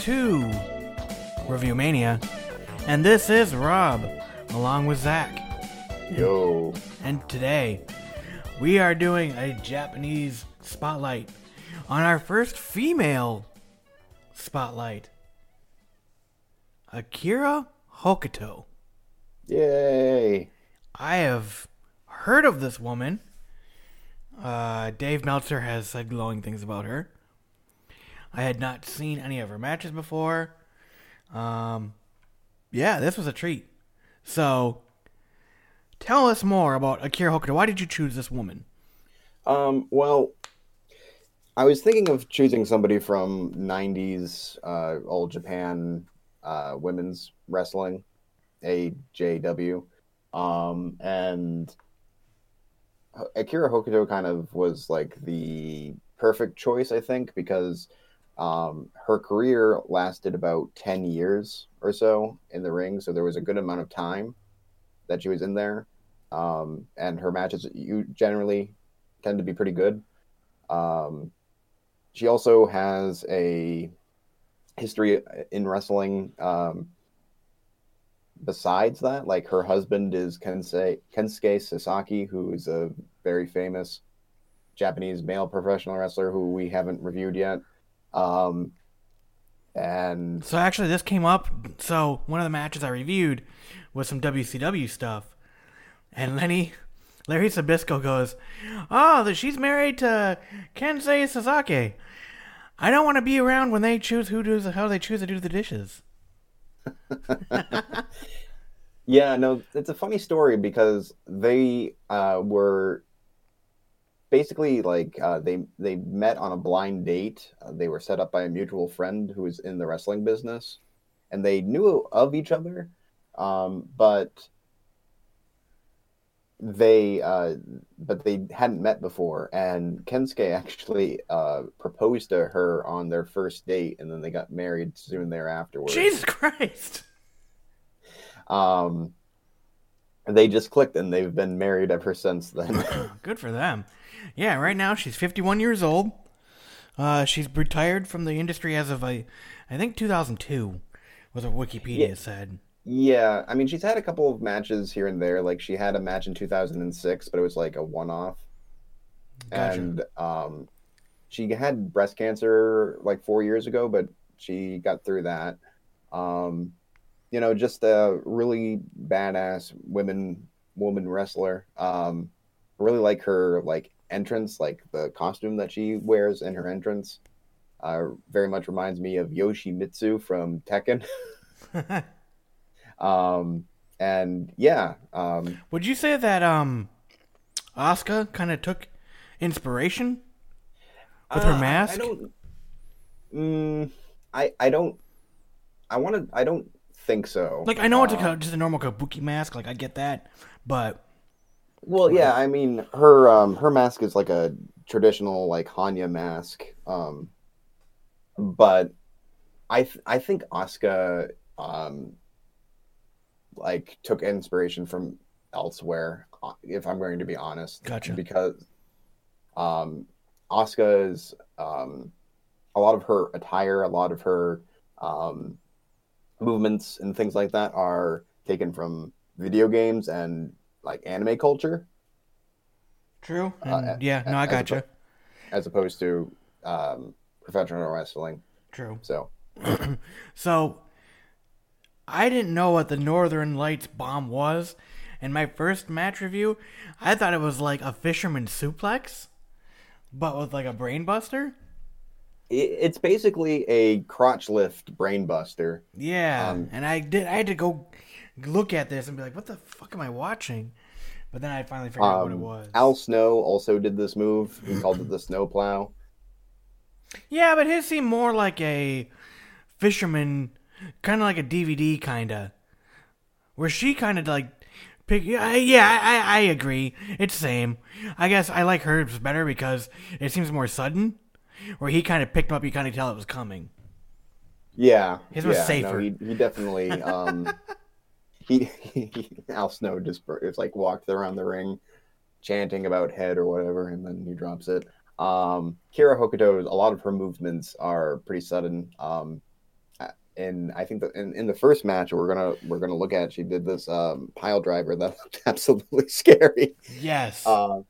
to Review Mania. And this is Rob, along with Zach. Yo. And today, we are doing a Japanese spotlight on our first female spotlight Akira Hokuto. Yay. I have heard of this woman. Uh, Dave Meltzer has said glowing things about her. I had not seen any of her matches before. Um, yeah, this was a treat. So, tell us more about Akira Hokuto. Why did you choose this woman? Um, well, I was thinking of choosing somebody from 90s uh, old Japan uh, women's wrestling, AJW. Um, and Akira Hokuto kind of was like the perfect choice, I think, because um, her career lasted about 10 years or so in the ring. So there was a good amount of time that she was in there. Um, and her matches you generally tend to be pretty good. Um, she also has a history in wrestling. Um, besides that, like her husband is Kensuke, Kensuke Sasaki, who is a very famous Japanese male professional wrestler who we haven't reviewed yet. Um, and So, actually, this came up. So, one of the matches I reviewed was some WCW stuff. And Lenny, Larry Zbyszko goes, Oh, that she's married to Kensei Sasaki. I don't want to be around when they choose who does how they choose to do the dishes. yeah, no, it's a funny story because they uh, were basically like uh, they they met on a blind date. Uh, they were set up by a mutual friend who was in the wrestling business, and they knew of each other, um, but they uh, but they hadn't met before. And Kensuke actually uh, proposed to her on their first date, and then they got married soon thereafter. Jesus Christ! Um, they just clicked, and they've been married ever since then. Good for them. Yeah, right now she's 51 years old. Uh, she's retired from the industry as of a, I think 2002, was what Wikipedia Yeah. said. Yeah, I mean, she's had a couple of matches here and there. Like she had a match in 2006, but it was like a one-off. Gotcha. And um, she had breast cancer like four years ago, but she got through that. Um, you know, just a really badass women woman wrestler. Um, I really like her like entrance, like the costume that she wears in her entrance. Uh, very much reminds me of Yoshimitsu from Tekken. Um, and yeah, um, Would you say that um, Asuka kind of took inspiration with her uh, I- mask? I, don't. Mm, I I don't. I want to. I don't think so. like I know it's a, Uh, just a normal kabuki mask, like I get that, but Well, yeah. I mean, her um her mask is like a traditional like Hannya mask. Um, but I th- I think Asuka um like took inspiration from elsewhere. uh, If I'm going to be honest, Gotcha. Because um, Asuka's um a lot of her attire, a lot of her um movements and things like that are taken from video games and like anime culture. true. Uh, yeah, no, I a- gotcha. as opposed to um, professional wrestling. True. So So, I didn't know what the Northern Lights bomb was. In my first match review, I thought it was like a fisherman suplex, but with like a brainbuster. It, it's basically a crotch lift brainbuster. Yeah, Um, and I did. I had to go look at this and be like, "What the fuck am I watching?" But then I finally figured out what it Um, was. Al Snow also did this move. He called it the snowplow. Yeah, but his seemed more like a fisherman, kind of like a DVD kind of, where she kind of like pick. Yeah, yeah, I, I agree. It's same. I guess I like hers better because it seems more sudden. Where he kind of picked him up, you kind of tell it was coming. Yeah, His was yeah, safer. No, he, he definitely. Um, he, he Al Snow just it's like walked around the ring, chanting about head or whatever, and then he drops it. Um, Kira Hokuto, a lot of her movements are pretty sudden. Um, and I think that in, in the first match we're gonna we're gonna look at, she did this um, pile driver that looked absolutely scary. Yes. Uh,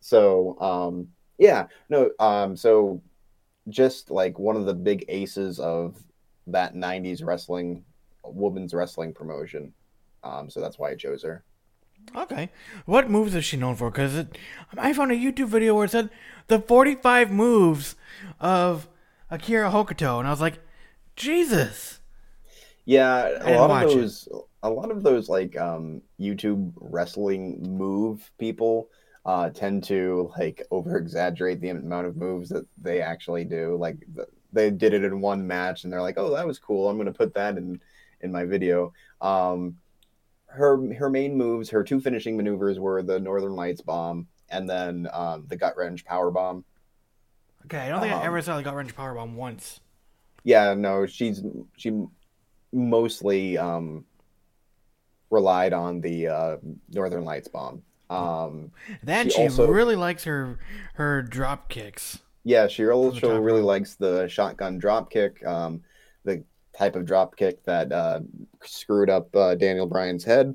so um, yeah, no. Um, so just like one of the big aces of that '90s wrestling, women's wrestling promotion. Um, so that's why I chose her. Okay. What moves is she known for? Because I found a YouTube video where it said the 45 moves of Akira Hokuto, and I was like, Jesus. Yeah, a lot of it. those, a lot of those like um, YouTube wrestling move people uh, tend to like over exaggerate the amount of moves that they actually do. Like th- they did it in one match, and they're like, "Oh, that was cool. I'm going to put that in in my video." Um, her her main moves, her two finishing maneuvers were the Northern Lights bomb and then um, the gut wrench power bomb. Okay, I don't think I Um, ever saw the gut wrench power bomb once. Yeah, no, she's she mostly um, relied on the uh, Northern Lights bomb. Um, Then she she, also- really likes her her drop kicks. yeah, she also really rope. likes the shotgun drop kick, um, the type of drop kick that uh, screwed up uh, Daniel Bryan's head.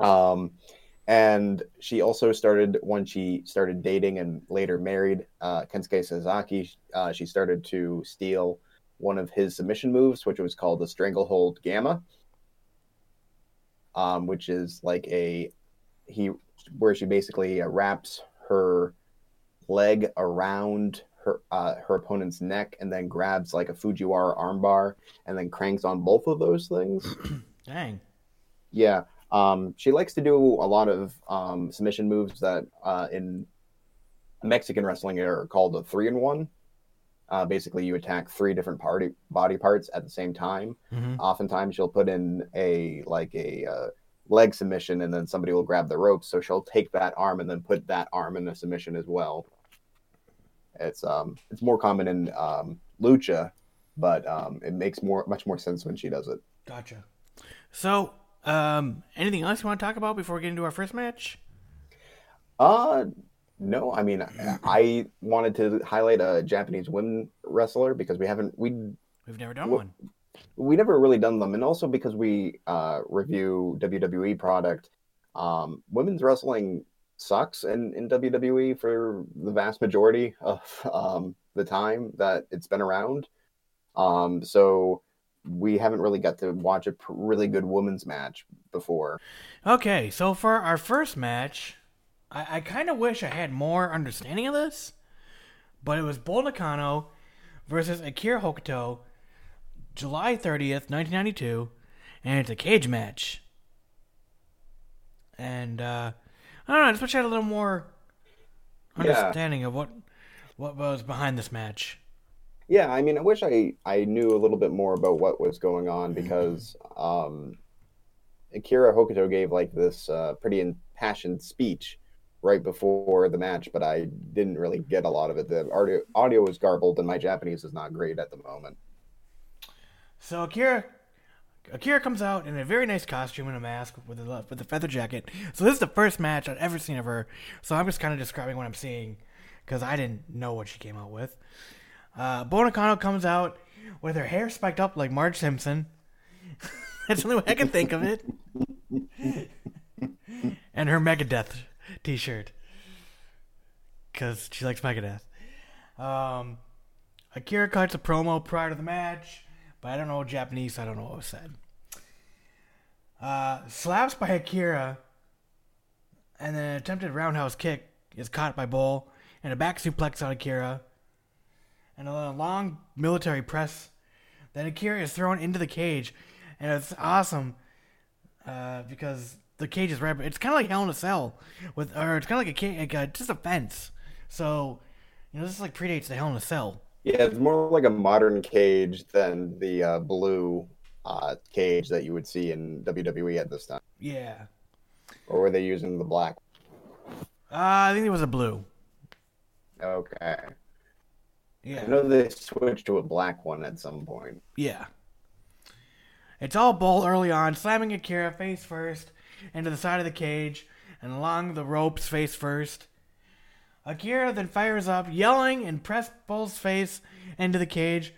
Um, and she also started when she started dating and later married uh, Kensuke Sasaki. Uh, she started to steal one of his submission moves, which was called the Stranglehold Gamma, um, which is like a he where she basically uh, wraps her leg around her uh, her opponent's neck and then grabs like a Fujiwara armbar and then cranks on both of those things. Dang. Yeah. Um, she likes to do a lot of um, submission moves that uh, in Mexican wrestling are called a three in one. Uh, basically, you attack three different party body parts at the same time. hmm Oftentimes, she'll put in a like a uh, leg submission, and then somebody will grab the ropes. So she'll take that arm and then put that arm in a submission as well. It's um it's more common in um, lucha, but um, it makes more much more sense when she does it. Gotcha. So, um, anything else you want to talk about before we get into our first match? Uh no, I mean I wanted to highlight a Japanese women wrestler because we haven't we We've never done Wh- one. We never really done them, and also because we uh, review WWE product. Um, women's wrestling sucks in, in WWE for the vast majority of um, the time that it's been around. Um, so we haven't really got to watch a really good women's match before. Okay, so for our first match, I, I kind of wish I had more understanding of this, but it was Nakano versus Akira Hokuto, July 30th, 1992, and it's a cage match. And, uh, I don't know, I just wish I had a little more Yeah. understanding of what what was behind this match. Yeah, I mean, I wish I I knew a little bit more about what was going on because um, Akira Hokuto gave like this uh, pretty impassioned speech right before the match, but I didn't really get a lot of it. The audio audio was garbled, and my Japanese is not great at the moment. So Akira, Akira comes out in a very nice costume and a mask with a with a feather jacket. So this is the first match I've ever seen of her. So I'm just kind of describing what I'm seeing because I didn't know what she came out with. Uh, Bull Nakano comes out with her hair spiked up like Marge Simpson. That's the only way I can think of it. and her Megadeth T-shirt because she likes Megadeth. Um, Akira cuts a promo prior to the match, but I don't know Japanese, so I don't know what was said. Uh, slaps by Akira, and then an attempted roundhouse kick is caught by Bull, and a back suplex on Akira, and a long military press. Then Akira is thrown into the cage, and it's awesome uh, because the cage is right. It's kind of like Hell in a Cell, with or it's kind of like a cage, like a, just a fence. So, you know, this like predates the Hell in a Cell. Yeah, it's more like a modern cage than the uh, blue uh, cage that you would see in WWE at this time, Yeah. or were they using the black? Uh, I think it was a blue. Okay, Yeah. I know they switched to a black one at some point. Yeah. It's all Bull early on, slamming Akira face first into the side of the cage and along the ropes face first. Akira then fires up, yelling and pressed Bull's face into the cage.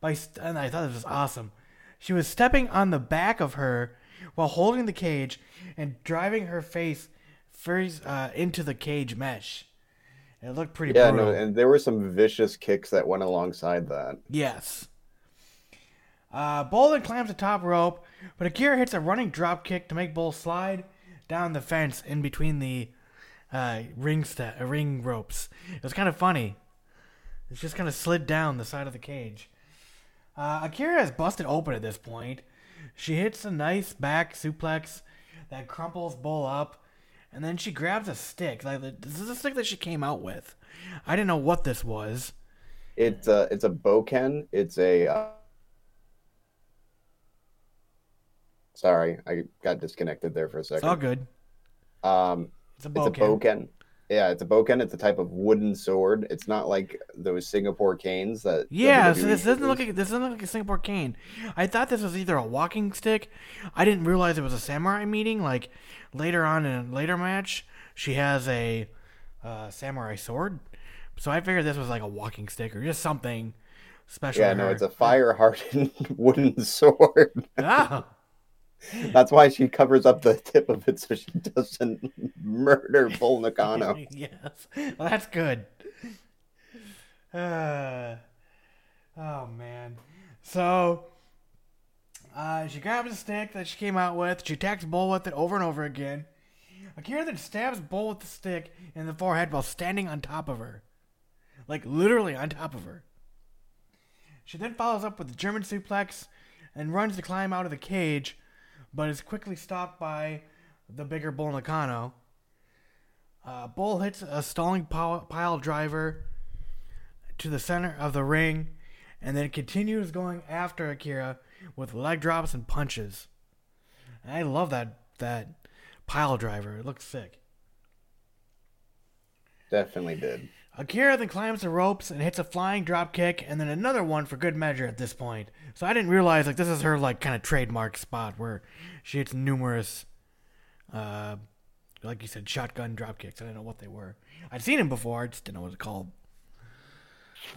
By st- and I thought this was awesome. She was stepping on the back of her while holding the cage and driving her face first uh, into the cage mesh. It looked pretty Yeah, brutal. no, and there were some vicious kicks that went alongside that. Yes. Uh, Bull then climbs the top rope, but Akira hits a running drop kick to make Bull slide down the fence in between the uh, ring sta- uh, ring ropes. It was kind of funny. It's just kind of slid down the side of the cage. Uh, Akira is busted open at this point. She hits a nice back suplex that crumples Bull up, and then she grabs a stick. Like this is a stick that she came out with. I didn't know what this was. It's a it's a bokken. It's a. Uh... Sorry, I got disconnected there for a second. It's all good. Um, It's a it's a bokken. bokken. Yeah, it's a bokken. It's a type of wooden sword. It's not like those Singapore canes that. Yeah, so this doesn't look like this doesn't look like a Singapore cane. I thought this was either a walking stick. I didn't realize it was a samurai meeting. Like later on in a later match, she has a uh, samurai sword. So I figured this was like a walking stick or just something special. Yeah, no, it's a fire hardened wooden sword. Oh, That's why she covers up the tip of it so she doesn't murder Bull Nakano. yes, well, that's good. Uh, oh man, so uh, she grabs a stick that she came out with. She attacks Bull with it over and over again. Akira then stabs Bull with the stick in the forehead while standing on top of her, like literally on top of her. She then follows up with the German suplex and runs to climb out of the cage, but is quickly stopped by the bigger Bull Nakano. Uh, Bull hits a stalling pile, driver to the center of the ring and then continues going after Akira with leg drops and punches. And I love that that pile driver. It looks sick. Definitely did. Akira then climbs the ropes and hits a flying drop kick and then another one for good measure at this point. So I didn't realize like this is her like kind of trademark spot where she hits numerous uh like you said shotgun drop kicks. I didn't know what they were. I'd seen them before, I just didn't know what it's called.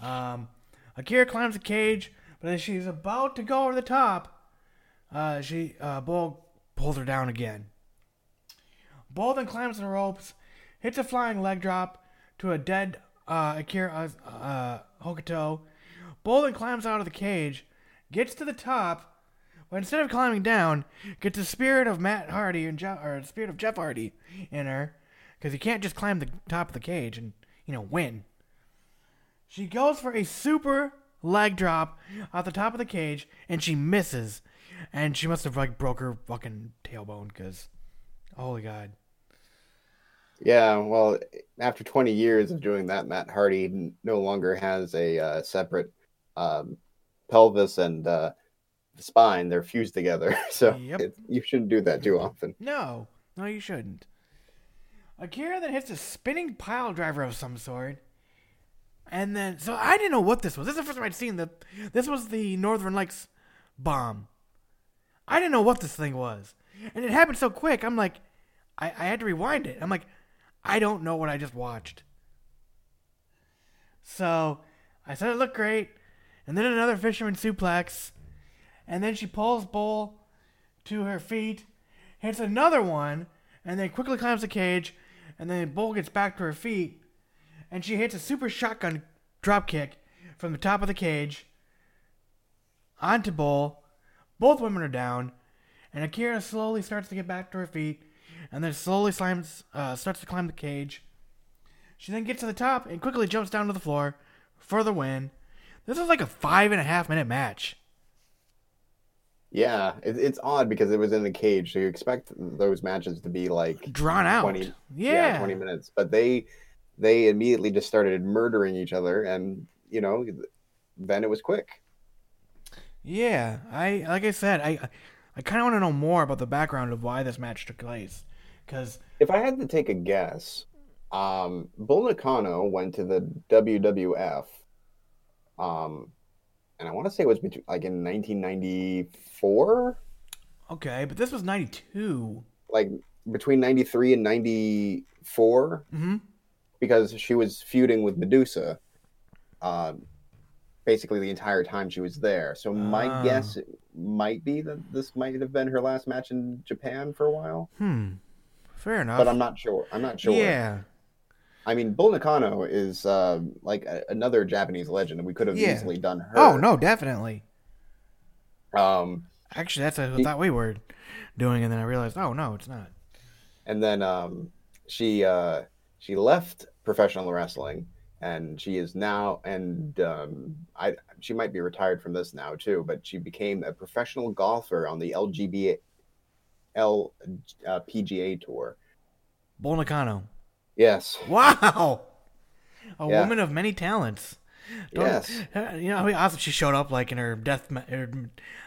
Um Akira climbs the cage, but as she's about to go over the top, uh she uh Bull pulls her down again. Bull then climbs the ropes, hits a flying leg drop to a dead uh, Akira uh, uh, Hokuto. Then climbs out of the cage, gets to the top, but instead of climbing down, gets the spirit of Matt Hardy and Jeff, or the spirit of Jeff Hardy in her, because you can't just climb the top of the cage and you know win. She goes for a super leg drop off the top of the cage, and she misses, and she must have like broke her fucking tailbone, because holy god. Yeah, well, after 20 years of doing that, Matt Hardy no longer has a uh, separate um, pelvis and uh, spine. They're fused together. So Yep. it, you shouldn't do that too often. No, no, you shouldn't. Akira then hits a spinning pile driver of some sort. And then, so I didn't know what this was. This is the first time I'd seen the. This was the Northern Lights bomb. I didn't know what this thing was. And it happened so quick. I'm like, I, I had to rewind it. I'm like, I don't know what I just watched. So I said it looked great. And then another fisherman suplex. And then she pulls Bull to her feet, hits another one, and then quickly climbs the cage. And then Bull gets back to her feet, and she hits a super shotgun drop kick from the top of the cage onto Bull. Both women are down, and Akira slowly starts to get back to her feet, and then slowly slimes, uh, starts to climb the cage. She then gets to the top and quickly jumps down to the floor for the win. This is like a five and a half minute match. Yeah, it, it's odd because it was in the cage, so you expect those matches to be like Drawn out. 20, yeah. 20 minutes. But they they immediately just started murdering each other, and you know, then it was quick. Yeah, I like I said, I I kind of want to know more about the background of why this match took place, because If I had to take a guess, um, Bull Nakano went to the WWF, um, and I want to say it was between, like in 1994, okay, but this was '92. like between 93 and 94. Mm-hmm. because she was feuding with Medusa, um, basically the entire time she was there. So my Ah. guess might be that this might have been her last match in Japan for a while, Hmm. Fair enough. but I'm not sure. I'm not sure. Yeah. I mean, Bull Nakano is uh, like a, another Japanese legend, and we could have Yeah. easily done her. Oh no, definitely. Um, Actually, that's what I thought we were doing, and then I realized, oh no, it's not. and then um, she uh, she left professional wrestling, and she is now and um, I she might be retired from this now too, but she became a professional golfer on the LGBA L uh, PGA tour. Bull Nakano. Yes, Wow. A Yeah. woman of many talents. Don't- yes, Uh, You know, how awesome she showed up like in her death, her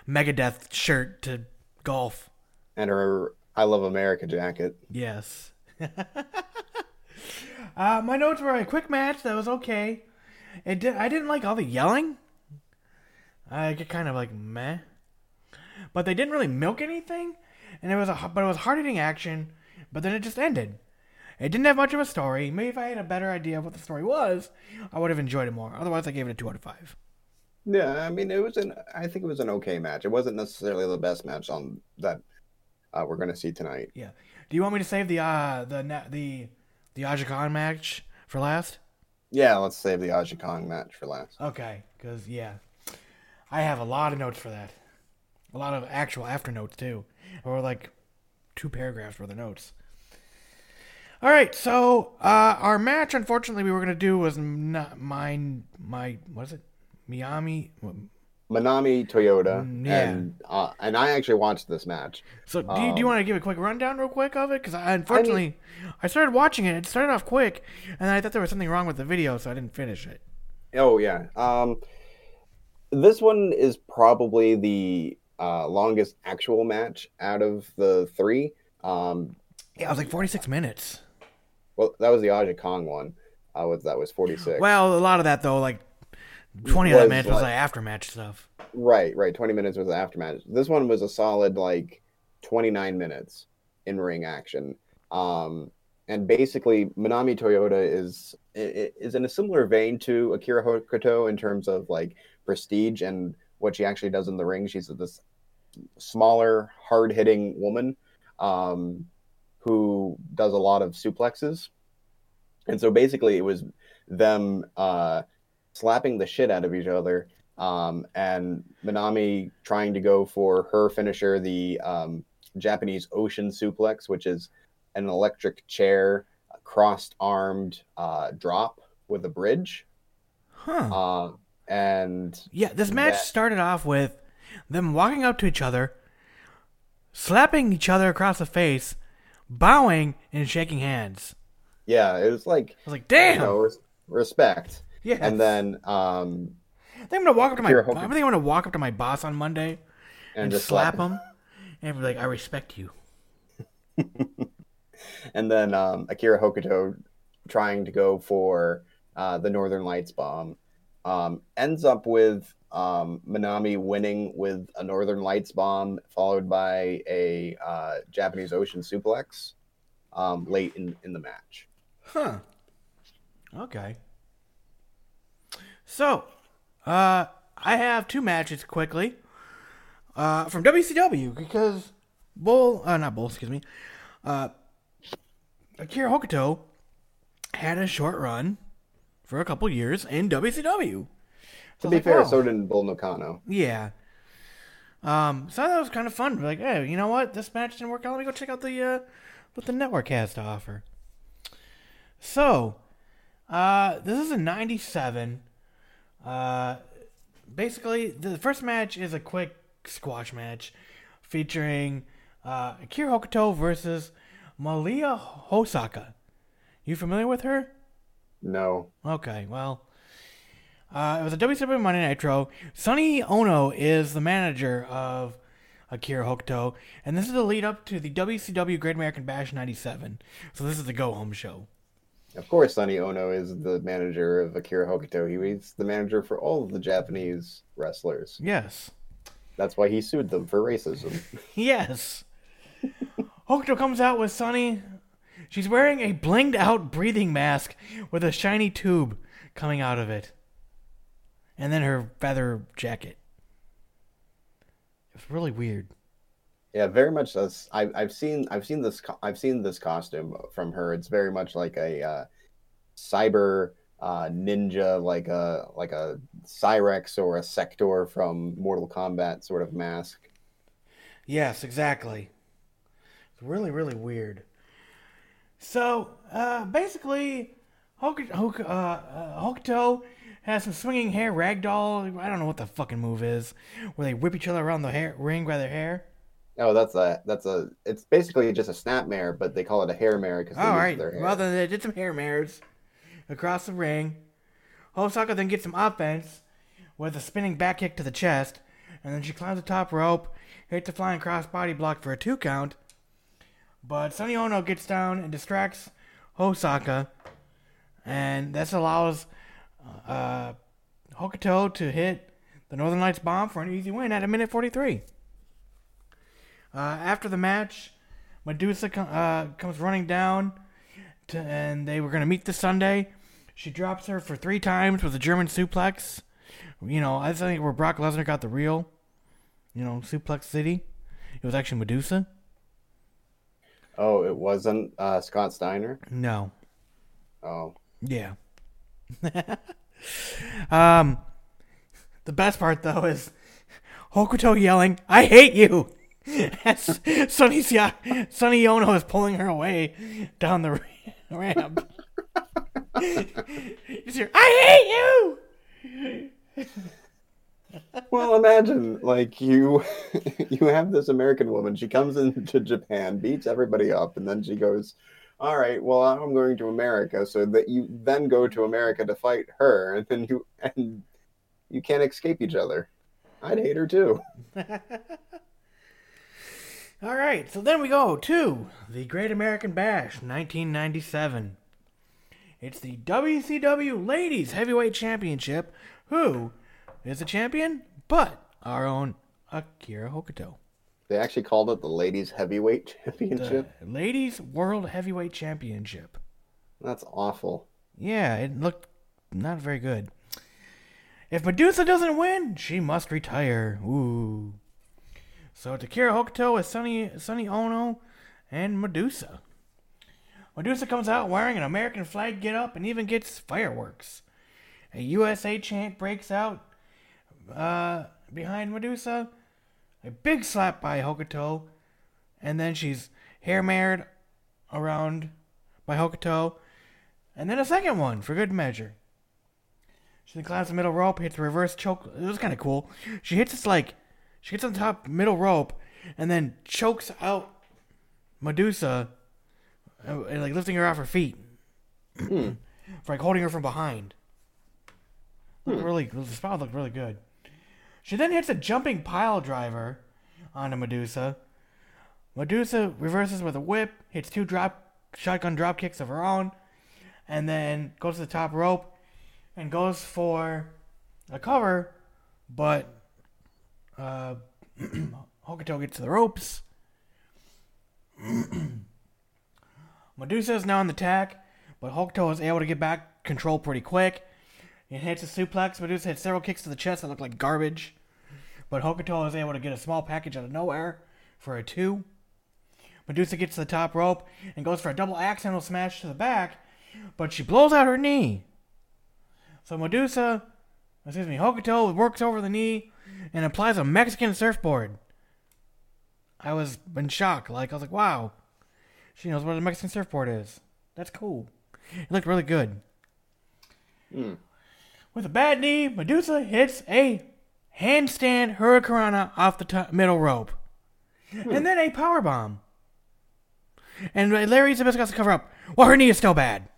Megadeth shirt to golf. and her I Love America jacket. Yes. uh, my notes were a quick match that was okay. It did. I didn't like all the yelling. I get kind of like meh, but they didn't really milk anything, and it was a but it was hard hitting action. But then it just ended. It didn't have much of a story. Maybe if I had a better idea of what the story was, I would have enjoyed it more. Otherwise, I gave it a two out of five. Yeah, I mean, it was an. I think it was an okay match. It wasn't necessarily the best match on that uh, we're going to see tonight. Yeah. Do you want me to save the uh the the the Aja Kong match for last? Yeah, let's save the Aja Kong match for last. Okay, because yeah, I have a lot of notes for that. A lot of actual after notes too, or like two paragraphs worth of notes. All right, so uh, our match, unfortunately, we were gonna do was not mine. My what is it? Miami. Manami Toyota, Mm, yeah. and uh, and I actually watched this match. So do you, do you Um, want to give a quick rundown, real quick, of it? Because I, unfortunately, I started watching it. It started off quick, and I thought there was something wrong with the video, so I didn't finish it. Oh yeah, um, this one is probably the uh, longest actual match out of the three. Um, Yeah, it was like 46 minutes. well, that was the Aja Kong one. Uh, was that was forty six? Well, a lot of that though, like 20 of that minutes was like- like aftermatch stuff. Right, right. 20 minutes was the aftermatch. This one was a solid like 29 minutes in ring action. Um, and basically, Manami Toyota is is in a similar vein to Akira Hokuto in terms of like prestige and what she actually does in the ring. She's this smaller, hard hitting woman um, who does a lot of suplexes. And so basically, it was them uh, slapping the shit out of each other um, and Manami trying to go for her finisher, the um, Japanese Ocean Suplex, which is an electric chair, crossed armed uh, drop with a bridge. Huh. Uh, and yeah, this match that- started off with them walking up to each other, slapping each other across the face, bowing, and shaking hands. yeah, it was like, I was like, you damn. know, res- respect. yeah. And then um, I think I'm gonna walk up to my. Akira I think I'm gonna walk up to my boss on Monday and, and, just slap him, and be like, "I respect you." and then um, Akira Hokuto trying to go for uh, the Northern Lights bomb um, ends up with um, Manami winning with a Northern Lights bomb, followed by a uh, Japanese Ocean suplex um, late in, in the match. Huh. Okay. So, uh, I have two matches quickly uh, from WCW because Bull, uh, not Bull, excuse me, uh, Akira Hokuto had a short run for a couple years in WCW. To So be like, fair, wow. so did Bull Nakano. Yeah. Um, so that was kind of fun. Like, hey, you know what? This match didn't work out. Let me go check out the uh, what the network has to offer. So, uh, this is a '97. Uh, basically, the first match is a quick squash match featuring uh, Akira Hokuto versus Malia Hosaka. You familiar with her? No. Okay, well, uh, it was a WCW Monday Nitro. Sonny Onoo is the manager of Akira Hokuto, and this is the lead up to the WCW Great American Bash '97. So this is the go home show. Of course, Sonny Onoo is the manager of Akira Hokuto. He was the manager for all of the Japanese wrestlers. Yes, That's why he sued them for racism. yes. Hokuto comes out with Sonny She's wearing a blinged out breathing mask with a shiny tube coming out of it. And then her feather jacket. It's really weird. Yeah, very much. As I, I've seen, I've seen this, I've seen this costume from her. It's very much like a uh, cyber uh, ninja, like a like a Cyrax or a Sektor from Mortal Kombat sort of mask. Yes, exactly. It's really, really weird. So, uh, basically, Hok- Hok- uh, uh, Hokuto has some swinging hair ragdoll. I don't know what the fucking move is, where they whip each other around the hair, ring by their hair. Oh, that's a that's a. It's basically just a snap mare, but they call it a hair mare because they're with their hair. All right. Well, then they did some hair mares across the ring. Hosaka then gets some offense with a spinning back kick to the chest, and then she climbs the top rope, hits a flying cross body block for a two count. But Sonny Onoo gets down and distracts Hosaka, and this allows uh, Hokuto to hit the Northern Lights bomb for an easy win at a minute 43. Uh, after the match, Medusa com- uh, comes running down, to, and they were going to meet this Sunday. She drops her for three times with a German suplex. You know, I think where Brock Lesnar got the real, you know, suplex city. It was actually Medusa. Oh, it wasn't uh, Scott Steiner. No. Oh, Yeah. um, the best part though is Hokuto yelling, "I hate you!" As Sonny Sonny Onoo is pulling her away down the ramp. you just hear, "I hate you!" Well, imagine like you you have this American woman. She comes into Japan, beats everybody up, and then she goes, "All right, well, I'm going to America." So that you then go to America to fight her, and then you and you can't escape each other. I'd hate her too. All right, so then we go to the Great American Bash, 1997. It's the WCW Ladies Heavyweight Championship. Who is a champion? But our own Akira Hokuto. They actually called it the Ladies Heavyweight Championship. The. Ladies World Heavyweight Championship. That's awful. Yeah, it looked not very good. If Medusa doesn't win, she must retire. Ooh. So Takira Hokuto is Sunny Sunny Onoo and Medusa. Medusa comes out wearing an American flag get up and even gets fireworks. A USA chant breaks out uh, behind Medusa. A big slap by Hokuto. And then she's hair married around by Hokuto. And then a second one for good measure. She then climbs the middle rope, hits a reverse choke. It was kind of cool. She hits this like, she gets on top middle rope, and then chokes out Medusa, uh, and like lifting her off her feet, for like holding her from behind. Looked really, the spot looked really good. She then hits a jumping pile driver onto Medusa. Medusa reverses with a whip, hits two drop shotgun drop kicks of her own, and then goes to the top rope and goes for a cover, but uh, Hokuto gets to the ropes. Medusa is now on the tack, but Hokuto is able to get back control pretty quick. He hits a suplex. Medusa hits several kicks to the chest that look like garbage, but Hokuto is able to get a small package out of nowhere for a two. Medusa gets to the top rope and goes for a double accidental smash to the back, but she blows out her knee. So Medusa, excuse me, Hokuto works over the knee and applies a Mexican surfboard. I was in shock. Like I was like, wow, she knows what a Mexican surfboard is. That's cool. It looked really good. Hmm. With a bad knee, Medusa hits a handstand hurricanrana off the top, middle rope, hmm. and then a power bomb. And Larry Zbyszko has to cover up. Well, her knee is still bad.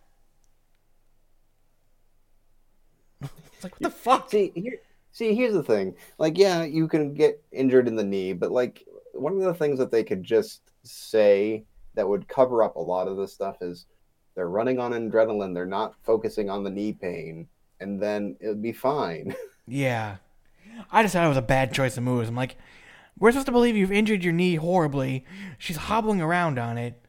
it's like what the fuck? See here. See, here's the thing. Like, yeah, you can get injured in the knee, but like one of the things that they could just say that would cover up a lot of this stuff is they're running on adrenaline. They're not focusing on the knee pain, and then it would be fine. Yeah. I just thought it was a bad choice of moves. I'm like, we're supposed to believe you've injured your knee horribly. She's hobbling around on it.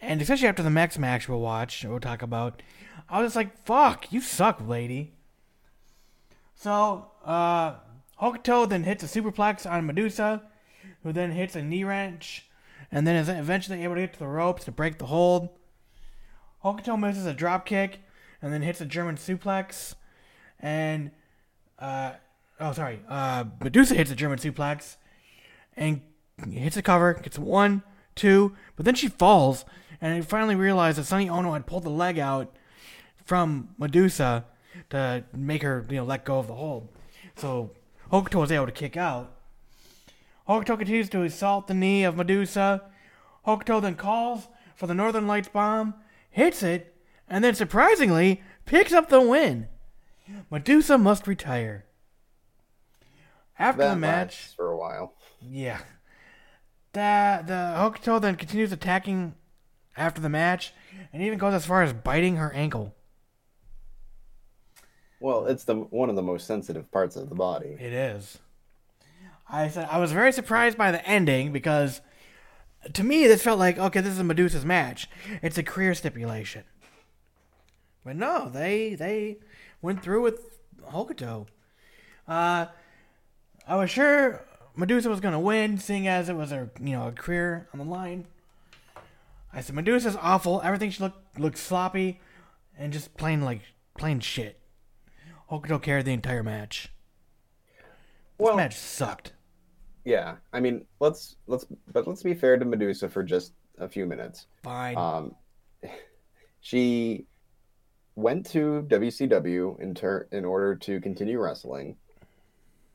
and especially after the next match we'll watch, we'll talk about, I was just like, "Fuck, you suck, lady." So, uh, Hokuto then hits a superplex on Medusa, who then hits a knee wrench, and then is eventually able to get to the ropes to break the hold. Hokuto misses a drop kick, and then hits a German suplex, and uh, oh sorry, uh, Medusa hits a German suplex, and hits a cover, gets one, two, but then she falls, and I finally realized that Sonny Onoo had pulled the leg out from Medusa to make her, you know, let go of the hold. So Hokuto was able to kick out. Hokuto continues to assault the knee of Medusa. Hokuto then calls for the Northern Lights bomb, hits it, and then surprisingly picks up the win. Medusa must retire. After that the match, for a while. yeah. The the Hokuto then continues attacking after the match and even goes as far as biting her ankle. Well, it's the one of the most sensitive parts of the body. It is. I said I was very surprised by the ending because to me this felt like okay, this is Medusa's match. It's a career stipulation. But no, they they went through with Hokuto. Uh I was sure Medusa was gonna win, seeing as it was her you know, a career on the line. I said Medusa's awful, everything she looked looked sloppy and just plain like plain shit. Hokuto carried the entire match. This Well, match sucked. yeah. I mean, let's let's but let's be fair to Medusa for just a few minutes. Fine. Um, she went to WCW in ter- in order to continue wrestling.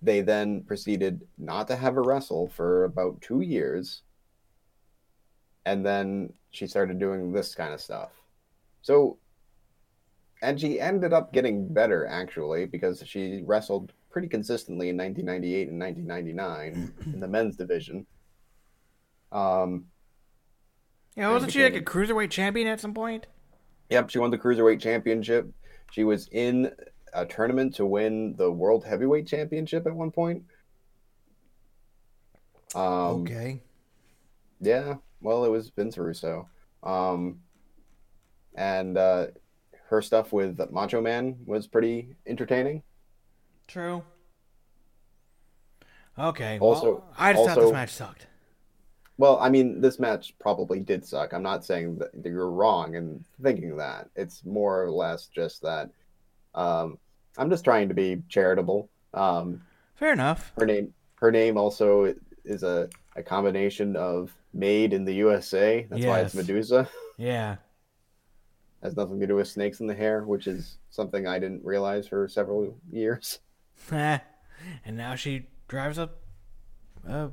They then proceeded not to have her wrestle for about two years, and then she started doing this kind of stuff. So, and she ended up getting better actually because she wrestled pretty consistently in 1998 and 1999 in the men's division. Um, yeah, wasn't she like a cruiserweight champion at some point? Yep, she won the cruiserweight championship. She was in a tournament to win the world heavyweight championship at one point. Um, okay. Yeah, well, it was Vince Russo. Um, and uh, her stuff with Macho Man was pretty entertaining. True. Okay. Also- well, I just thought this match sucked. Well, I mean, this match probably did suck. I'm not saying that you're wrong in thinking that. It's more or less just that um, I'm just trying to be charitable. Um, Fair enough. her name her name also is a, a combination of made in the USA. That's why it's Medusa. Yeah. Has nothing to do with snakes in the hair, which is something I didn't realize for several years. and now she drives a, a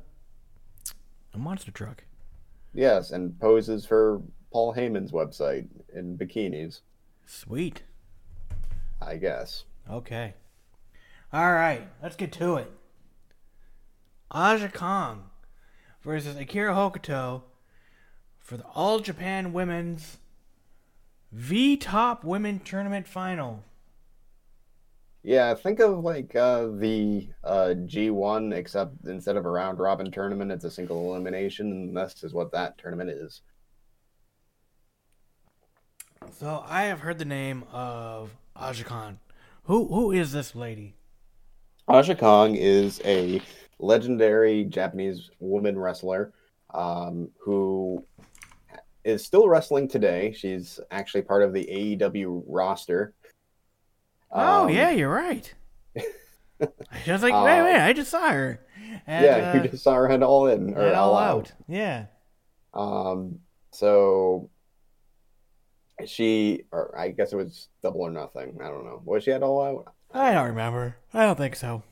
a monster truck. Yes, and poses for Paul Heyman's website in bikinis, Sweet. I guess. Okay. All right. Let's get to it. Aja Kong versus Akira Hokuto for the All Japan Women's V Top Women Tournament Final. Yeah, think of like uh, the uh, G1, except instead of a round robin tournament, it's a single elimination, and this is what that tournament is. So I have heard the name of Aja Kong. Who who is this lady? Aja Kong is a legendary Japanese woman wrestler um, who is still wrestling today. She's actually part of the AEW roster. Oh Um, yeah, you're right. I was like, wait, wait, I just saw her. At, yeah, uh, you just saw her head all in or all, all out. out. Yeah. Um, so she, or I guess it was double or nothing. I don't know. Was she at all out? I don't remember. I don't think so.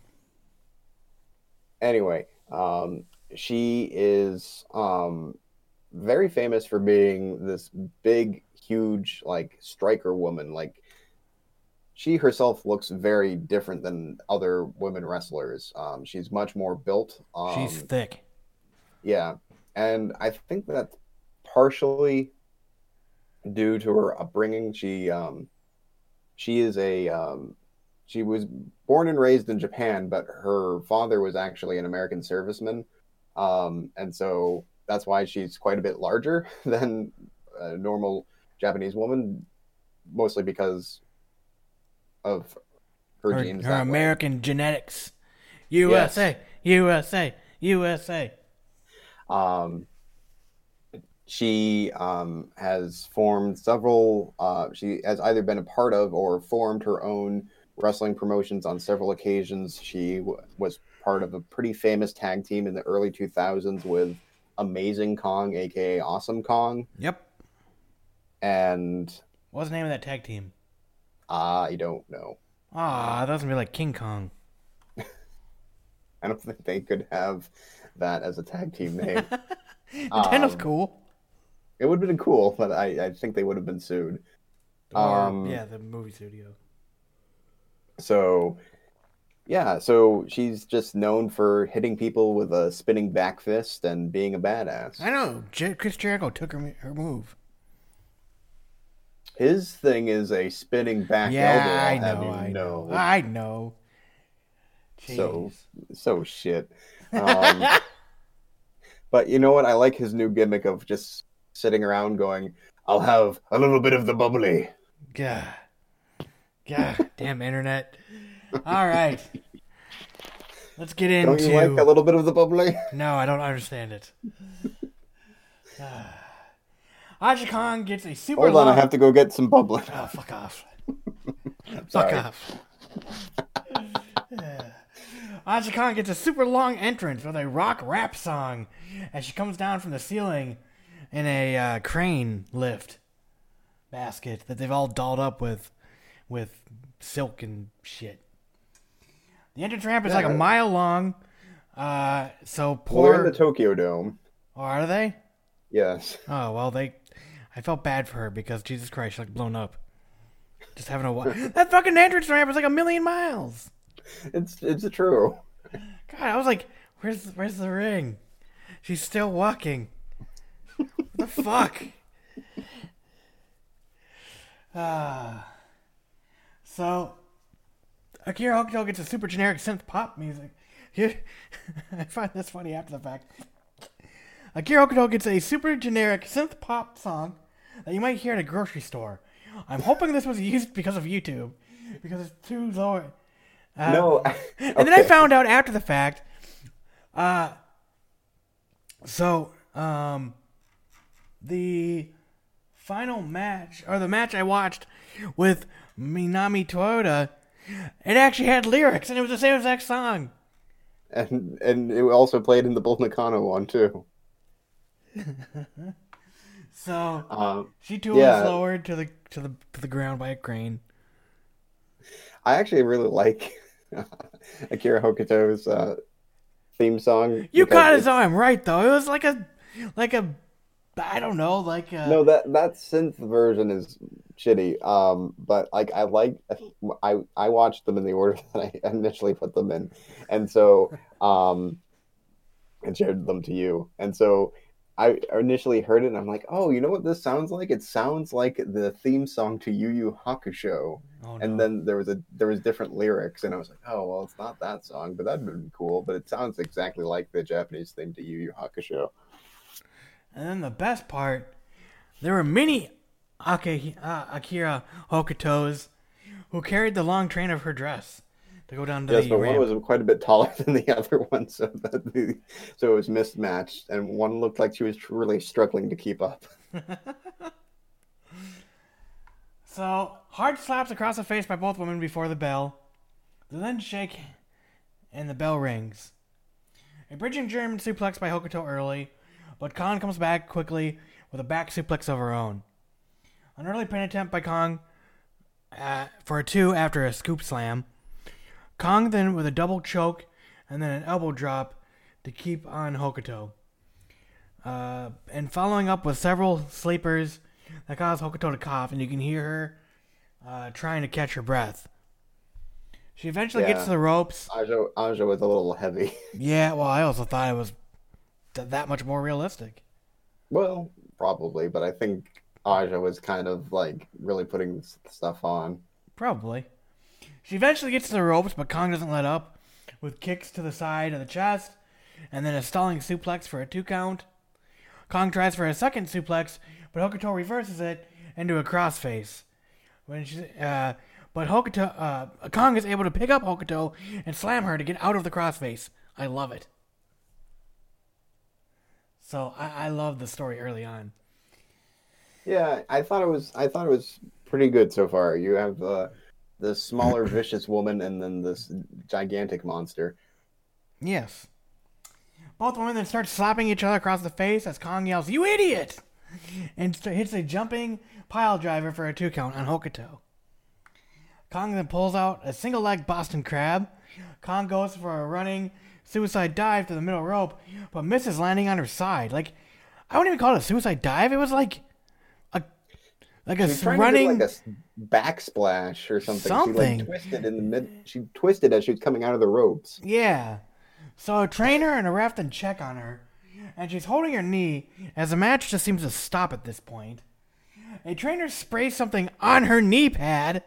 Anyway, um, she is um very famous for being this big, huge, like striker woman. Like she herself looks very different than other women wrestlers. Um, she's much more built. Um, She's thick. Yeah, and I think that's partially due to her upbringing. She um, she is a um, she was born and raised in Japan, but her father was actually an American serviceman, um, and so that's why she's quite a bit larger than a normal Japanese woman, mostly because of her, Her, genes. her that way. American genetics. USA, USA, USA. Um, she um, has formed several. Uh, she has either been a part of or formed her own wrestling promotions on several occasions. She w- was part of a pretty famous tag team in the early 2000s with Amazing Kong, aka Awesome Kong, Yep. and What's the name of that tag team? I don't know. Ah, that doesn't be like King Kong. I don't think they could have that as a tag team name. Nintendo's Um, cool. it would have been cool, but I, I think they would have been sued. Or, um, yeah, the movie studio. So, yeah, so she's just known for hitting people with a spinning back fist and being a badass. I know. Jer- Chris Jericho took her her move. His thing is a spinning back Yeah, elbow. I know. I know. know. I know. So, Jeez. so shit. Um, but you know what? I like his new gimmick of just sitting around going, "I'll have a little bit of the bubbly." God. God damn internet. All right. Let's get into. Don't you like a little bit of the bubbly? No, I don't understand it. Aja Kong gets a super Hold on, I long. have to go get some bubbly. Oh, fuck off. Fuck off. Aja Kong gets a super long entrance with a rock rap song as she comes down from the ceiling in a uh, crane lift basket that they've all dolled up with with silk and shit. The entrance ramp is like a mile long. Uh, so Well, poor. they're in the Tokyo Dome. oh, are they? Yes. Oh well, they. I felt bad for her because Jesus Christ, she's like blown up. Just having a wa- that fucking entrance ramp is like a million miles. It's it's true. God, I was like, where's where's the ring? She's still walking. what the fuck? Ah. so, Akira Hokuto gets a super generic synth pop music. Here, I find this funny after the fact. Akira Hokuto gets a super generic synth pop song that you might hear at a grocery store. I'm hoping this was used because of YouTube, because it's too low. Uh, no. and then I found out after the fact. Uh, so um, the final match or the match I watched with Manami Toyota, it actually had lyrics and it was the same exact song. and and it also played in the Bull Nakano one too. So Um, she too yeah. was lowered to the to the to the ground by a crane. I actually really like Akira Hokuto's uh, theme song. You it's- his arm right though. It was like a like a I don't know like a No, that that synth version is shitty. Um, but like I like I I watched them in the order that I initially put them in, and so um, and shared them to you, and so. I initially heard it and I'm like, oh, you know what this sounds like? It sounds like the theme song to Yu Yu Hakusho. Oh, and then there was a there was different lyrics and i was like oh well it's not that song but that'd been cool but it sounds exactly like the japanese theme to yu yu hakusho And then the best part, there were many Ake, uh, Akira Hokutos who carried the long train of her dress to go down to yes the but ramp. one was quite a bit taller than the other one so that the, so it was mismatched and one looked like she was really struggling to keep up So, hard slaps across the face by both women before the bell. They then shake, and the bell rings. A bridging German suplex by Hokuto early, but Kong comes back quickly with a back suplex of her own. An early pin attempt by Kong uh, for a two after a scoop slam. Kong then with a double choke and then an elbow drop to keep on Hokuto. Uh, and following up with several sleepers that cause Hokuto to cough, and you can hear her uh, trying to catch her breath. She eventually gets to the ropes. ajo ajo was a little heavy Yeah, well, I also thought it was th- that much more realistic. well probably but i think aja was kind of like really putting stuff on Probably. She eventually gets to the ropes, but Kong doesn't let up, with kicks to the side of the chest, and then a stalling suplex for a two count. Kong tries for a second suplex, but Hokuto reverses it into a crossface. When she, uh, but Hokuto, uh, Kong is able to pick up Hokuto and slam her to get out of the crossface. I love it. So I, I love the story early on. Yeah, I thought it was. I thought it was pretty good so far. You have uh, the smaller, vicious woman, and then this gigantic monster. Yes. Both women then start slapping each other across the face as Kong yells, "You idiot!" and hits a jumping pile driver for a two count on Hokuto. Kong then pulls out a single leg Boston Crab. Kong goes for a running suicide dive to the middle rope, but misses landing on her side. Like, I wouldn't even call it a suicide dive. It was like like a She was running. like a backsplash or something. Something She like twisted in the mid. She twisted as she was coming out of the ropes. Yeah. So a trainer and a ref then check on her, and she's holding her knee as the match just seems to stop at this point. A trainer sprays something on her knee pad.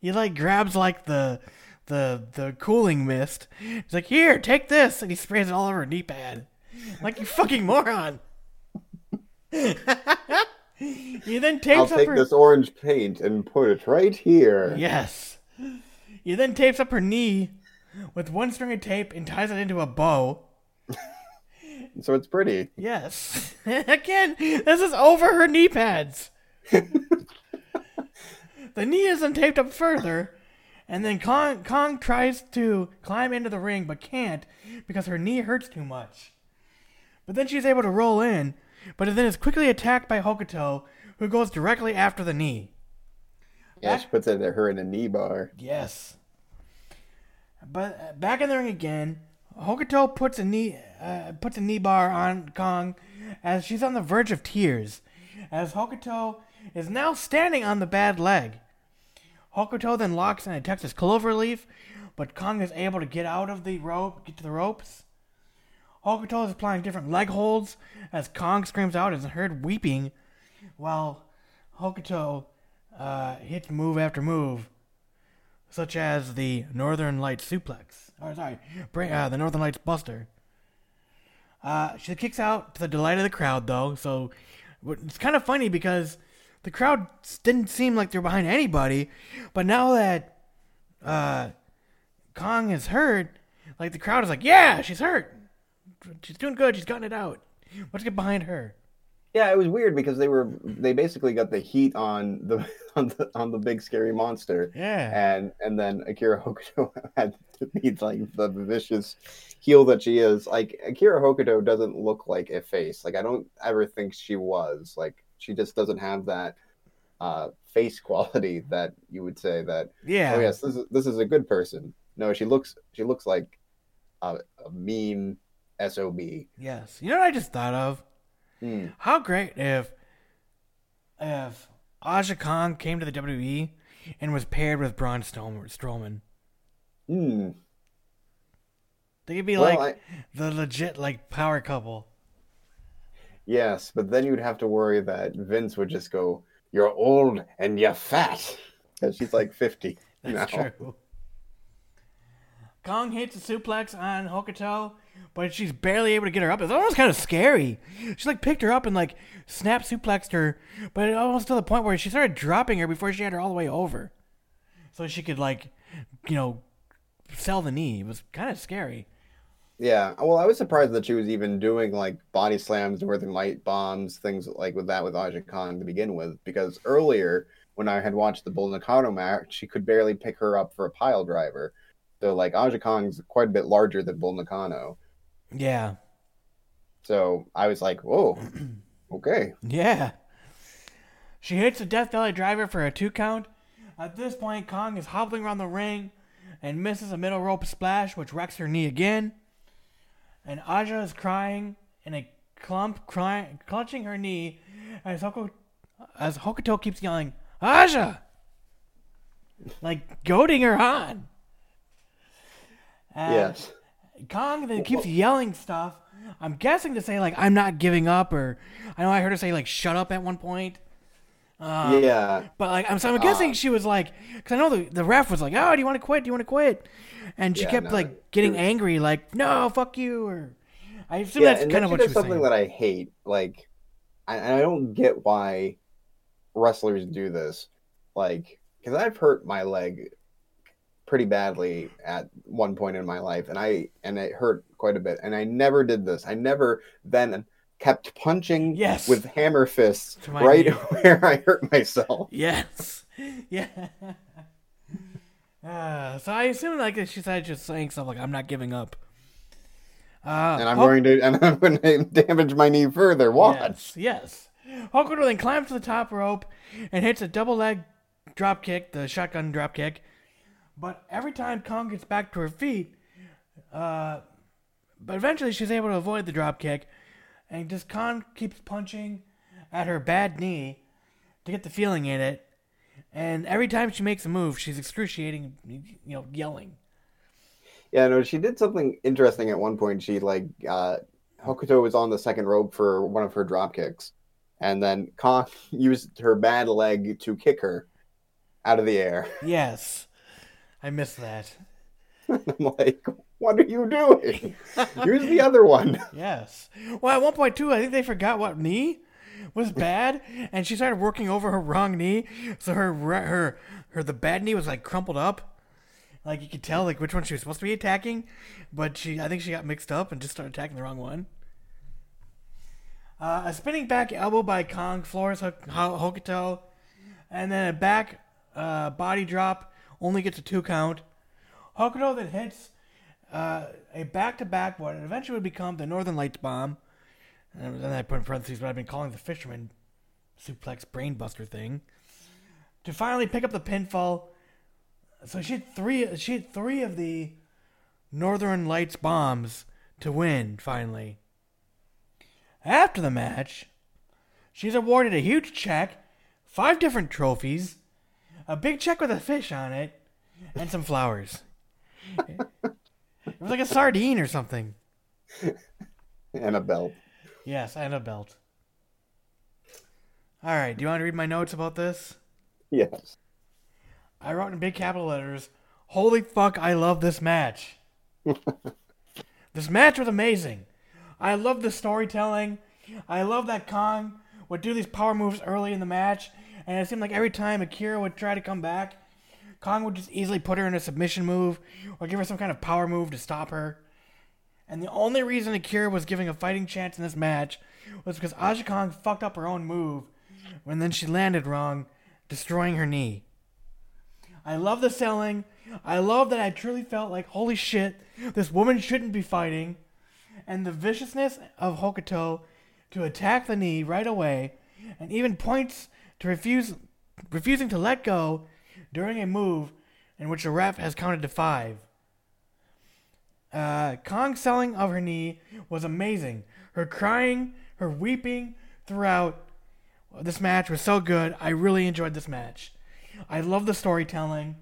He like grabs like the the the cooling mist. He's like, "Here, take this," and he sprays it all over her knee pad. Like you fucking moron. he then tapes I'll up take her. this orange paint and put it right here. Yes. He then tapes up her knee with one string of tape and ties it into a bow. So it's pretty. Yes. Again, this is over her knee pads. the knee isn't taped up further, and then Kong, Kong tries to climb into the ring but can't because her knee hurts too much. But then she's able to roll in, but then is quickly attacked by Hokuto, who goes directly after the knee. Yeah, she puts her in a knee bar. Yes. But uh, back in the ring again, Hokuto puts a knee uh, puts a knee bar on Kong as she's on the verge of tears, as Hokuto is now standing on the bad leg. Hokuto then locks in a Texas cloverleaf, but Kong is able to get out of the rope, get to the ropes. Hokuto is applying different leg holds as Kong screams out and is heard weeping, while Hokuto uh, hits move after move such as the Northern Lights suplex. Or sorry, uh, the Northern Lights Buster. Uh, she kicks out to the delight of the crowd, though. So it's kind of funny because the crowd didn't seem like they're behind anybody, but now that uh, Kong is hurt, like the crowd is like, "Yeah, she's hurt. She's doing good. She's gotten it out. Let's get behind her." Yeah, it was weird because they were they basically got the heat on the on the on the big scary monster. Yeah. And and then Akira Hokuto had to be like the vicious heel that she is. Like Akira Hokuto doesn't look like a face. Like I don't ever think she was. Like she just doesn't have that uh face quality that you would say that Yeah. oh yes, this is this is a good person. No, she looks she looks like a, a mean SOB. Yes. You know what I just thought of? Hmm. How great if if Aja Kong came to the WWE and was paired with Braun Strowm- Strowman. Hmm. They could be Well, like I- the legit like power couple. Yes, but then you'd have to worry that Vince would just go, "You're old and you're fat," because she's like fifty That's now. true. Kong hits a suplex on Hokuto, but she's barely able to get her up. It's almost kind of scary. She like picked her up and like snap suplexed her, but almost to the point where she started dropping her before she had her all the way over, so she could like, you know, sell the knee. It was kind of scary. Yeah, well, I was surprised that she was even doing like body slams, northern light bombs, things like with that with Aja Kong to begin with, because earlier when I had watched the Bull Nakano match, she could barely pick her up for a pile driver. So like Aja Kong's quite a bit larger than Bull Nakano. Yeah, So I was like, whoa, okay. yeah. She hits a Death Valley driver for a two count. At this point, Kong is hobbling around the ring and misses a middle rope splash, which wrecks her knee again. And Aja is crying in a clump, crying, clutching her knee as Hoko, as Hokuto keeps yelling, "Aja!" like goading her on. And yes. Kong then keeps yelling stuff. I'm guessing to say like I'm not giving up, or I know I heard her say like "shut up" at one point. Um, yeah. But like I'm, so I'm guessing she was like, because I know the the ref was like, "Oh, do you want to quit? Do you want to quit?" And she Yeah, kept no, like getting she- angry, like, "No, fuck you," or I assume yeah, that's kind of what something saying. that I hate. Like, I, I don't get why wrestlers do this. Like, because I've hurt my leg pretty badly at one point in my life, and I and it hurt quite a bit. And I never did this. I never then kept punching Yes. with hammer fists right knee. where I hurt myself. Yes. Yeah. Uh, so I assume like she said just saying stuff like I'm not giving up. Uh, And I'm Hok- going to and I'm going to damage my knee further. Watch. Yes, yes. Hokuto then climbs to the top rope and hits a double leg drop kick, the shotgun drop kick. But every time Kong gets back to her feet, uh, but eventually she's able to avoid the drop kick, and just Kong keeps punching at her bad knee to get the feeling in it. And every time she makes a move, she's excruciating, you know, yelling. Yeah, no, she did something interesting at one point. She like uh Hokuto was on the second rope for one of her drop kicks, and then Kong used her bad leg to kick her out of the air. Yes, I missed that. I'm like, what are you doing? Here's the other one. Yes. Well, at one point too, I think they forgot what knee was bad, and she started working over her wrong knee. So her her her the bad knee was like crumpled up, like you could tell like which one she was supposed to be attacking, but she I think she got mixed up and just started attacking the wrong one. Uh, a spinning back elbow by Kong Ho- Hokuto, and then a back uh, body drop only gets a two count. Hokuto then hits uh, a back-to-back what eventually would become the Northern Lights bomb. And then I put in parentheses what I've been calling the Fisherman suplex brainbuster thing. To finally pick up the pinfall. So she had three she had three of the Northern Lights bombs to win, finally. After the match, she's awarded a huge check, five different trophies, a big check with a fish on it, and some flowers. It was like a sardine or something. And a belt. Yes, and a belt. All right, do you want to read my notes about this? Yes. I wrote in big capital letters, Holy fuck, I love this match. this match was amazing. I love the storytelling. I love that Kong would do these power moves early in the match, and it seemed like every time Akira would try to come back, Kong would just easily put her in a submission move or give her some kind of power move to stop her. And the only reason Akira was giving a fighting chance in this match was because Aja Kong fucked up her own move when then she landed wrong, destroying her knee. I love the selling. I love that I truly felt like, holy shit, this woman shouldn't be fighting. And the viciousness of Hokuto to attack the knee right away, and even points to refuse, refusing to let go during a move in which the ref has counted to five. Uh, Kong's selling of her knee was amazing. Her crying, her weeping throughout this match was so good. I really enjoyed this match. I love the storytelling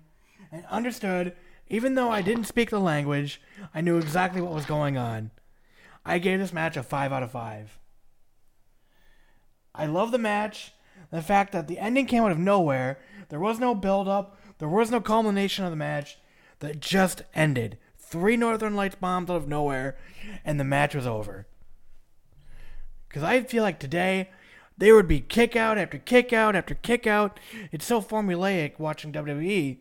and understood, even though I didn't speak the language, I knew exactly what was going on. I gave this match a 5 out of 5. I love the match. The fact that the ending came out of nowhere, there was no build up, there was no culmination of the match, that just ended. Three Northern Lights bombs out of nowhere, and the match was over. Because I feel like today, there would be kick out after kick out after kick out. It's so formulaic watching WWE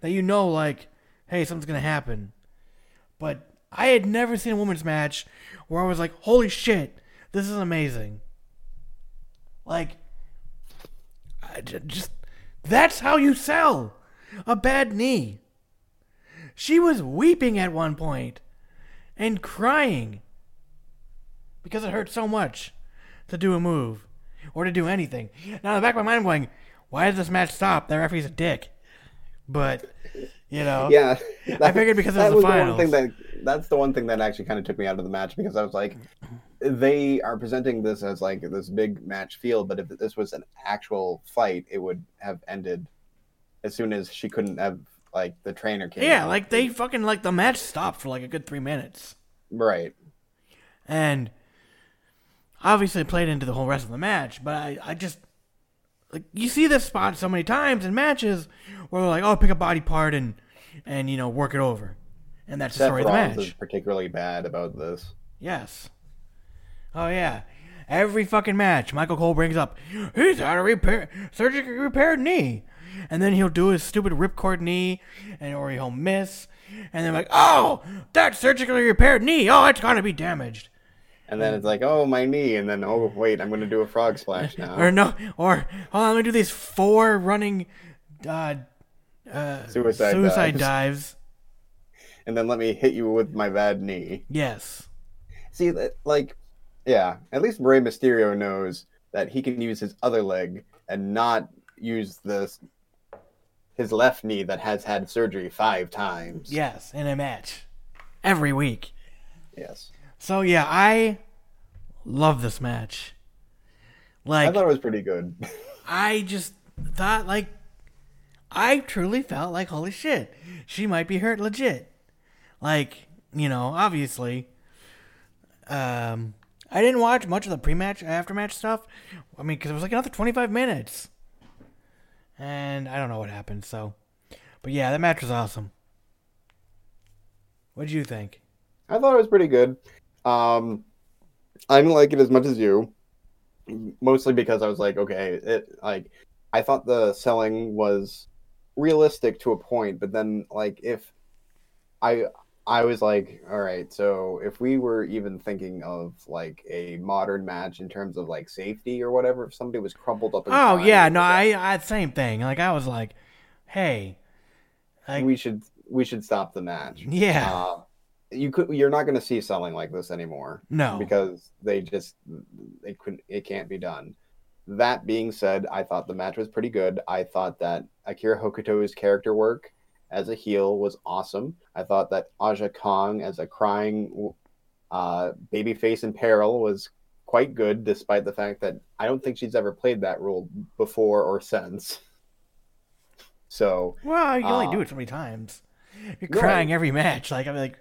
that you know, like, hey, something's going to happen. But I had never seen a women's match where I was like, holy shit, this is amazing. Like, just, that's how you sell a bad knee. She was weeping at one point and crying because it hurt so much to do a move or to do anything. Now, in the back of my mind, I'm going, why did this match stop? That referee's a dick. But, you know, Yeah. I figured because it was that the was the finals. one thing that that's the one thing that actually kind of took me out of the match because I was like, they are presenting this as like this big match feel, but if this was an actual fight, it would have ended as soon as she couldn't have like the trainer came. yeah, out. like they fucking, like the match stopped for like a good three minutes. right. and obviously it played into the whole rest of the match. But I, I just like you see this spot so many times in matches where they're like, "Oh, pick a body part and and you know work it over, and that's the Seth story of the Rollins match." is particularly bad about this. Yes, Oh yeah. Every fucking match, Michael Cole brings up he's had a repair surgically repaired knee. And then he'll do his stupid ripcord knee and or he'll miss. And then like, oh, that surgically repaired knee, oh it's gotta be damaged. And then it's like, oh, my knee. And then, oh, wait, I'm going to do a frog splash now. Or no or oh I'm gonna do these four running uh uh Suicide suicide dives. dives. and then let me hit you with my bad knee. Yes. See, that, like, yeah, at least Rey Mysterio knows that he can use his other leg and not use this his left knee that has had surgery five times. Yes, in a match. Every week. Yes. So yeah, I love this match. Like I thought it was pretty good. I just thought like I truly felt like holy shit, she might be hurt legit. Like, you know, obviously um I didn't watch much of the pre-match after-match stuff. I mean, cuz it was like another 25 minutes. And I don't know what happened, so but yeah, that match was awesome. What did you think? I thought it was pretty good. Um, I didn't like it as much as you, mostly because I was like, okay, it like I thought the selling was realistic to a point, but then like if I I was like, all right, so if we were even thinking of like a modern match in terms of like safety or whatever, if somebody was crumpled up, Oh yeah, no, I I same thing. Like I was like, hey, like we should we should stop the match. yeah, Uh, you could you're not going to see selling like this anymore. no, because they just they couldn't it can't be done that being said i thought the match was pretty good i thought that akira hokuto's character work as a heel was awesome i thought that aja kong as a crying uh, babyface in peril was quite good despite the fact that i don't think she's ever played that role before or since so well, you only uh, do it so many times. You're crying every match. Like I'm like,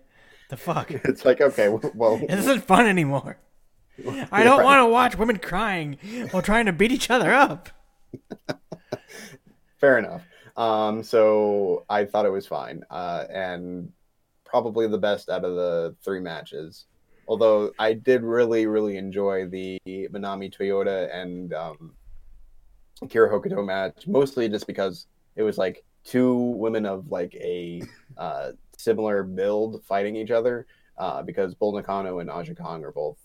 the fuck. it's like okay well This isn't fun anymore. I don't Right. want to watch women crying while trying to beat each other up. Fair enough. Um, so I thought it was fine, uh, and probably the best out of the three matches. Although I did really, really enjoy the Manami Toyota and um, Kira Hokuto match, mostly just because it was like two women of like a uh, similar build fighting each other. Uh, because Bull Nakano and Aja Kong are both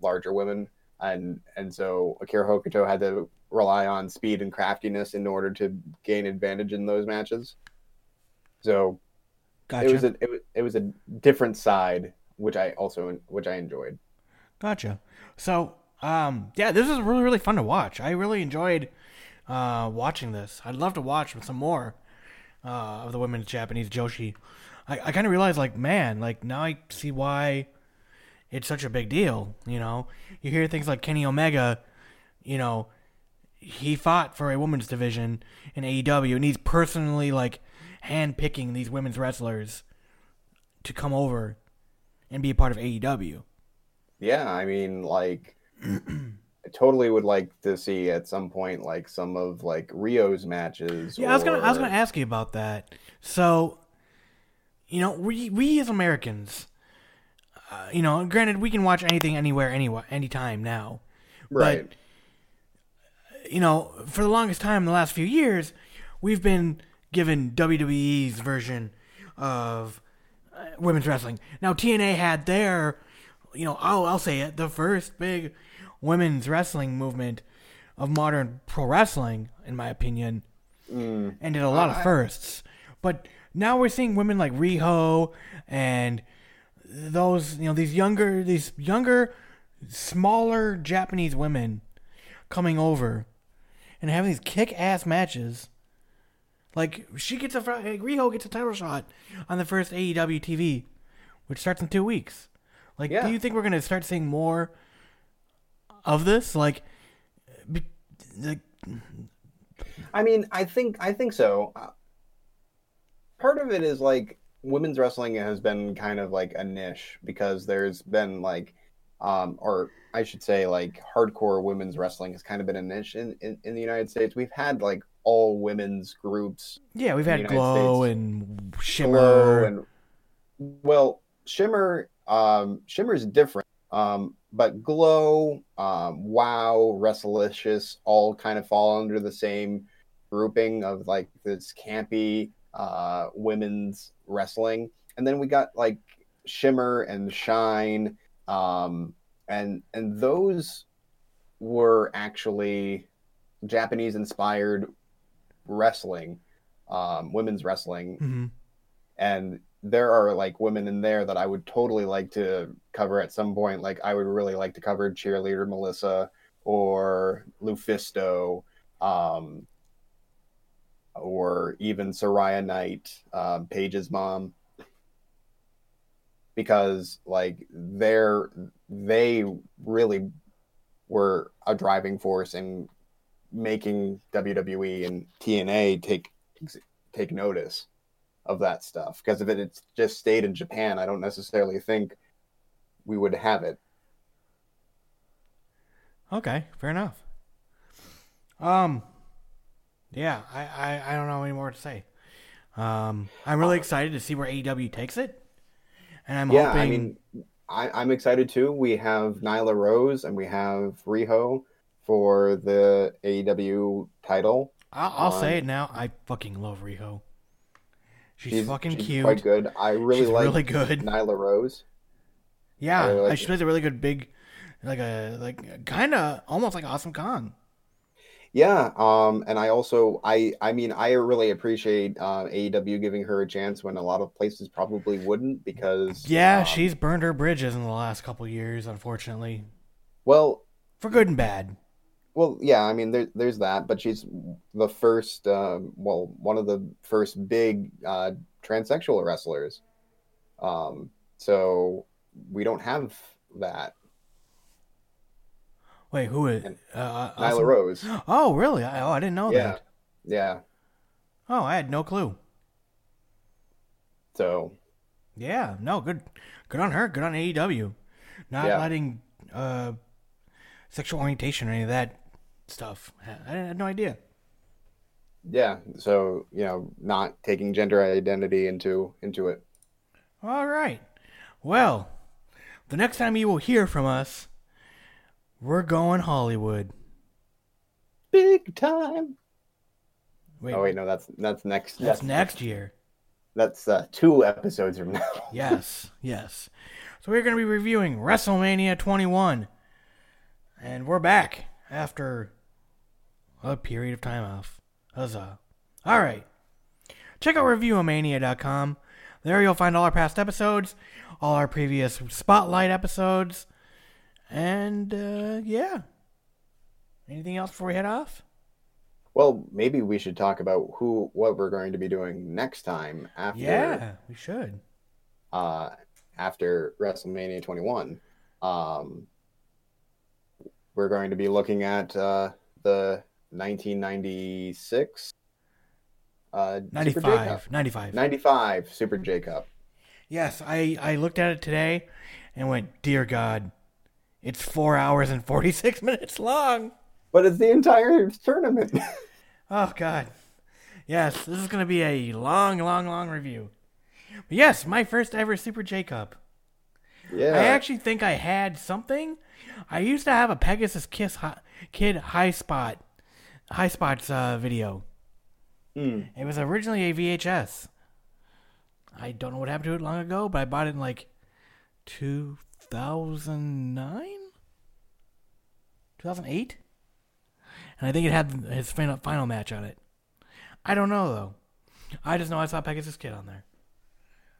larger women, and and so Akira Hokuto had to rely on speed and craftiness in order to gain advantage in those matches. So Gotcha. it was a it was, it was a different side, which I also which I enjoyed. Gotcha. So, um, yeah, this is really really fun to watch. I really enjoyed uh, watching this. I'd love to watch some more uh, of the women's Japanese Joshi. I, I kind of realized, like, man, like now I see why it's such a big deal. You know, you hear things like Kenny Omega. You know, he fought for a women's division in AEW, and he's personally like handpicking these women's wrestlers to come over and be a part of AEW. Yeah, I mean, like, I totally would like to see at some point like some of like Riho's matches. Yeah, I was gonna I was gonna ask you about that. So, you know, we we as Americans, uh, you know, granted we can watch anything, anywhere, anywhere, anytime now, right. but you know, for the longest time in the last few years, we've been given WWE's version of uh, women's wrestling. Now TNA had their, you know, I'll I'll say it, the first big women's wrestling movement of modern pro wrestling, in my opinion Mm, and did a lot of firsts. But now we're seeing women like Riho and those, you know, these younger, these younger, smaller Japanese women coming over and having these kick-ass matches. Like she gets a like, Riho gets a title shot on the first AEW TV, which starts in two weeks. Like, Yeah. do you think we're gonna start seeing more of this? Like, be, like I mean, I think I think so. Uh, Part of it is like women's wrestling has been kind of like a niche because there's been like, um, or I should say, like hardcore women's wrestling has kind of been a niche in, in, in the United States. We've had like all women's groups, Yeah, we've had Glow States. and Shimmer. and well, Shimmer, um, Shimmer's different, um, but Glow, um, Wow, Wrestlicious all kind of fall under the same grouping of like this campy uh, women's wrestling. And then we got like Shimmer and Shine, um, and and those were actually Japanese inspired wrestling, um, women's wrestling, hmm and there are like women in there that I would totally like to cover at some point. Like I would really like to cover cheerleader Melissa or Lufisto, um, or even Saraya Knight, um, Paige's mom, because like they're they really were a driving force in making WWE and TNA take take notice of that stuff. Because if it had just stayed in Japan, I don't necessarily think we would have it. Okay, fair enough. Um, yeah, I, I, I don't know any more to say. Um, I'm really excited to see where AEW takes it, and I'm yeah, hoping. I mean, I, I'm excited too. We have Nyla Rose and we have Riho for the AEW title. I'll, I'll um, say it now. I fucking love Riho. She's, fucking she's cute. quite good. I really She's like really good. Nyla Rose. Yeah, I really like, she plays a really good big, like a like kind of almost like Awesome Kong. Yeah, um, and I also I I mean I really appreciate uh, AEW giving her a chance when a lot of places probably wouldn't because Yeah, um, she's burned her bridges in the last couple years, unfortunately, well for good and bad. well yeah I mean there, there's that but she's the first uh, well one of the first big uh, transsexual wrestlers, um, so we don't have that Wait, who is uh, Nyla Awesome- Rose Oh, really? I, oh, I didn't know yeah that. yeah Oh, I had no clue. so Yeah, no, good, good on her. Good on AEW, not Yeah. letting uh, sexual orientation or any of that stuff. I had no idea. yeah so you know not taking gender identity into into it All right. Well, the next time you will hear from us, we're going Hollywood. big time. Wait, Oh wait, no, that's that's next. that's That's next year. that's uh, two episodes from now. Yes, yes. So we're going to be reviewing WrestleMania 21. And we're back after a period of time off. Huzzah. All right. Check out reviewomania.com. There you'll find all our past episodes, all our previous spotlight episodes, and uh, yeah. Anything else before we head off? Well, maybe we should talk about who what we're going to be doing next time after Yeah, we should. uh after WrestleMania 21. Um we're going to be looking at uh the 1996 uh Super J 95. 95. 95 Super J Cup. Yes, I, I looked at it today and went, Dear God, it's four hours and 46 minutes long. But it's the entire tournament. Oh, God. Yes, this is going to be a long, long, long review. But yes, my first ever Super J Cup. yeah. I actually think I had something. I used to have a Pegasus Kiss hi- Kid High Spot, High Spots uh, video. Hmm. It was originally a VHS. I don't know what happened to it long ago, but I bought it in like 2009? 2008? And I think it had his final, final match on it. I don't know, though. I just know I saw Pegasus Kid on there.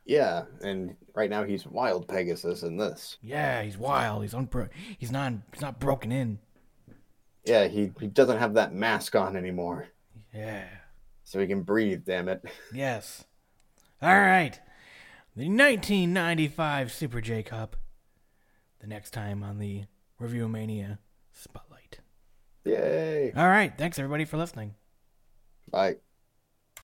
Yeah, and right now he's Wild Pegasus in this. Yeah, he's wild. He's unbro- He's not. He's not broken in. Yeah, he, he doesn't have that mask on anymore, Yeah. so he can breathe, damn it. Yes. All right. The 1995 Super J Cup. The next time on the Review Mania Spotlight. Yay. All right. Thanks everybody for listening. Bye.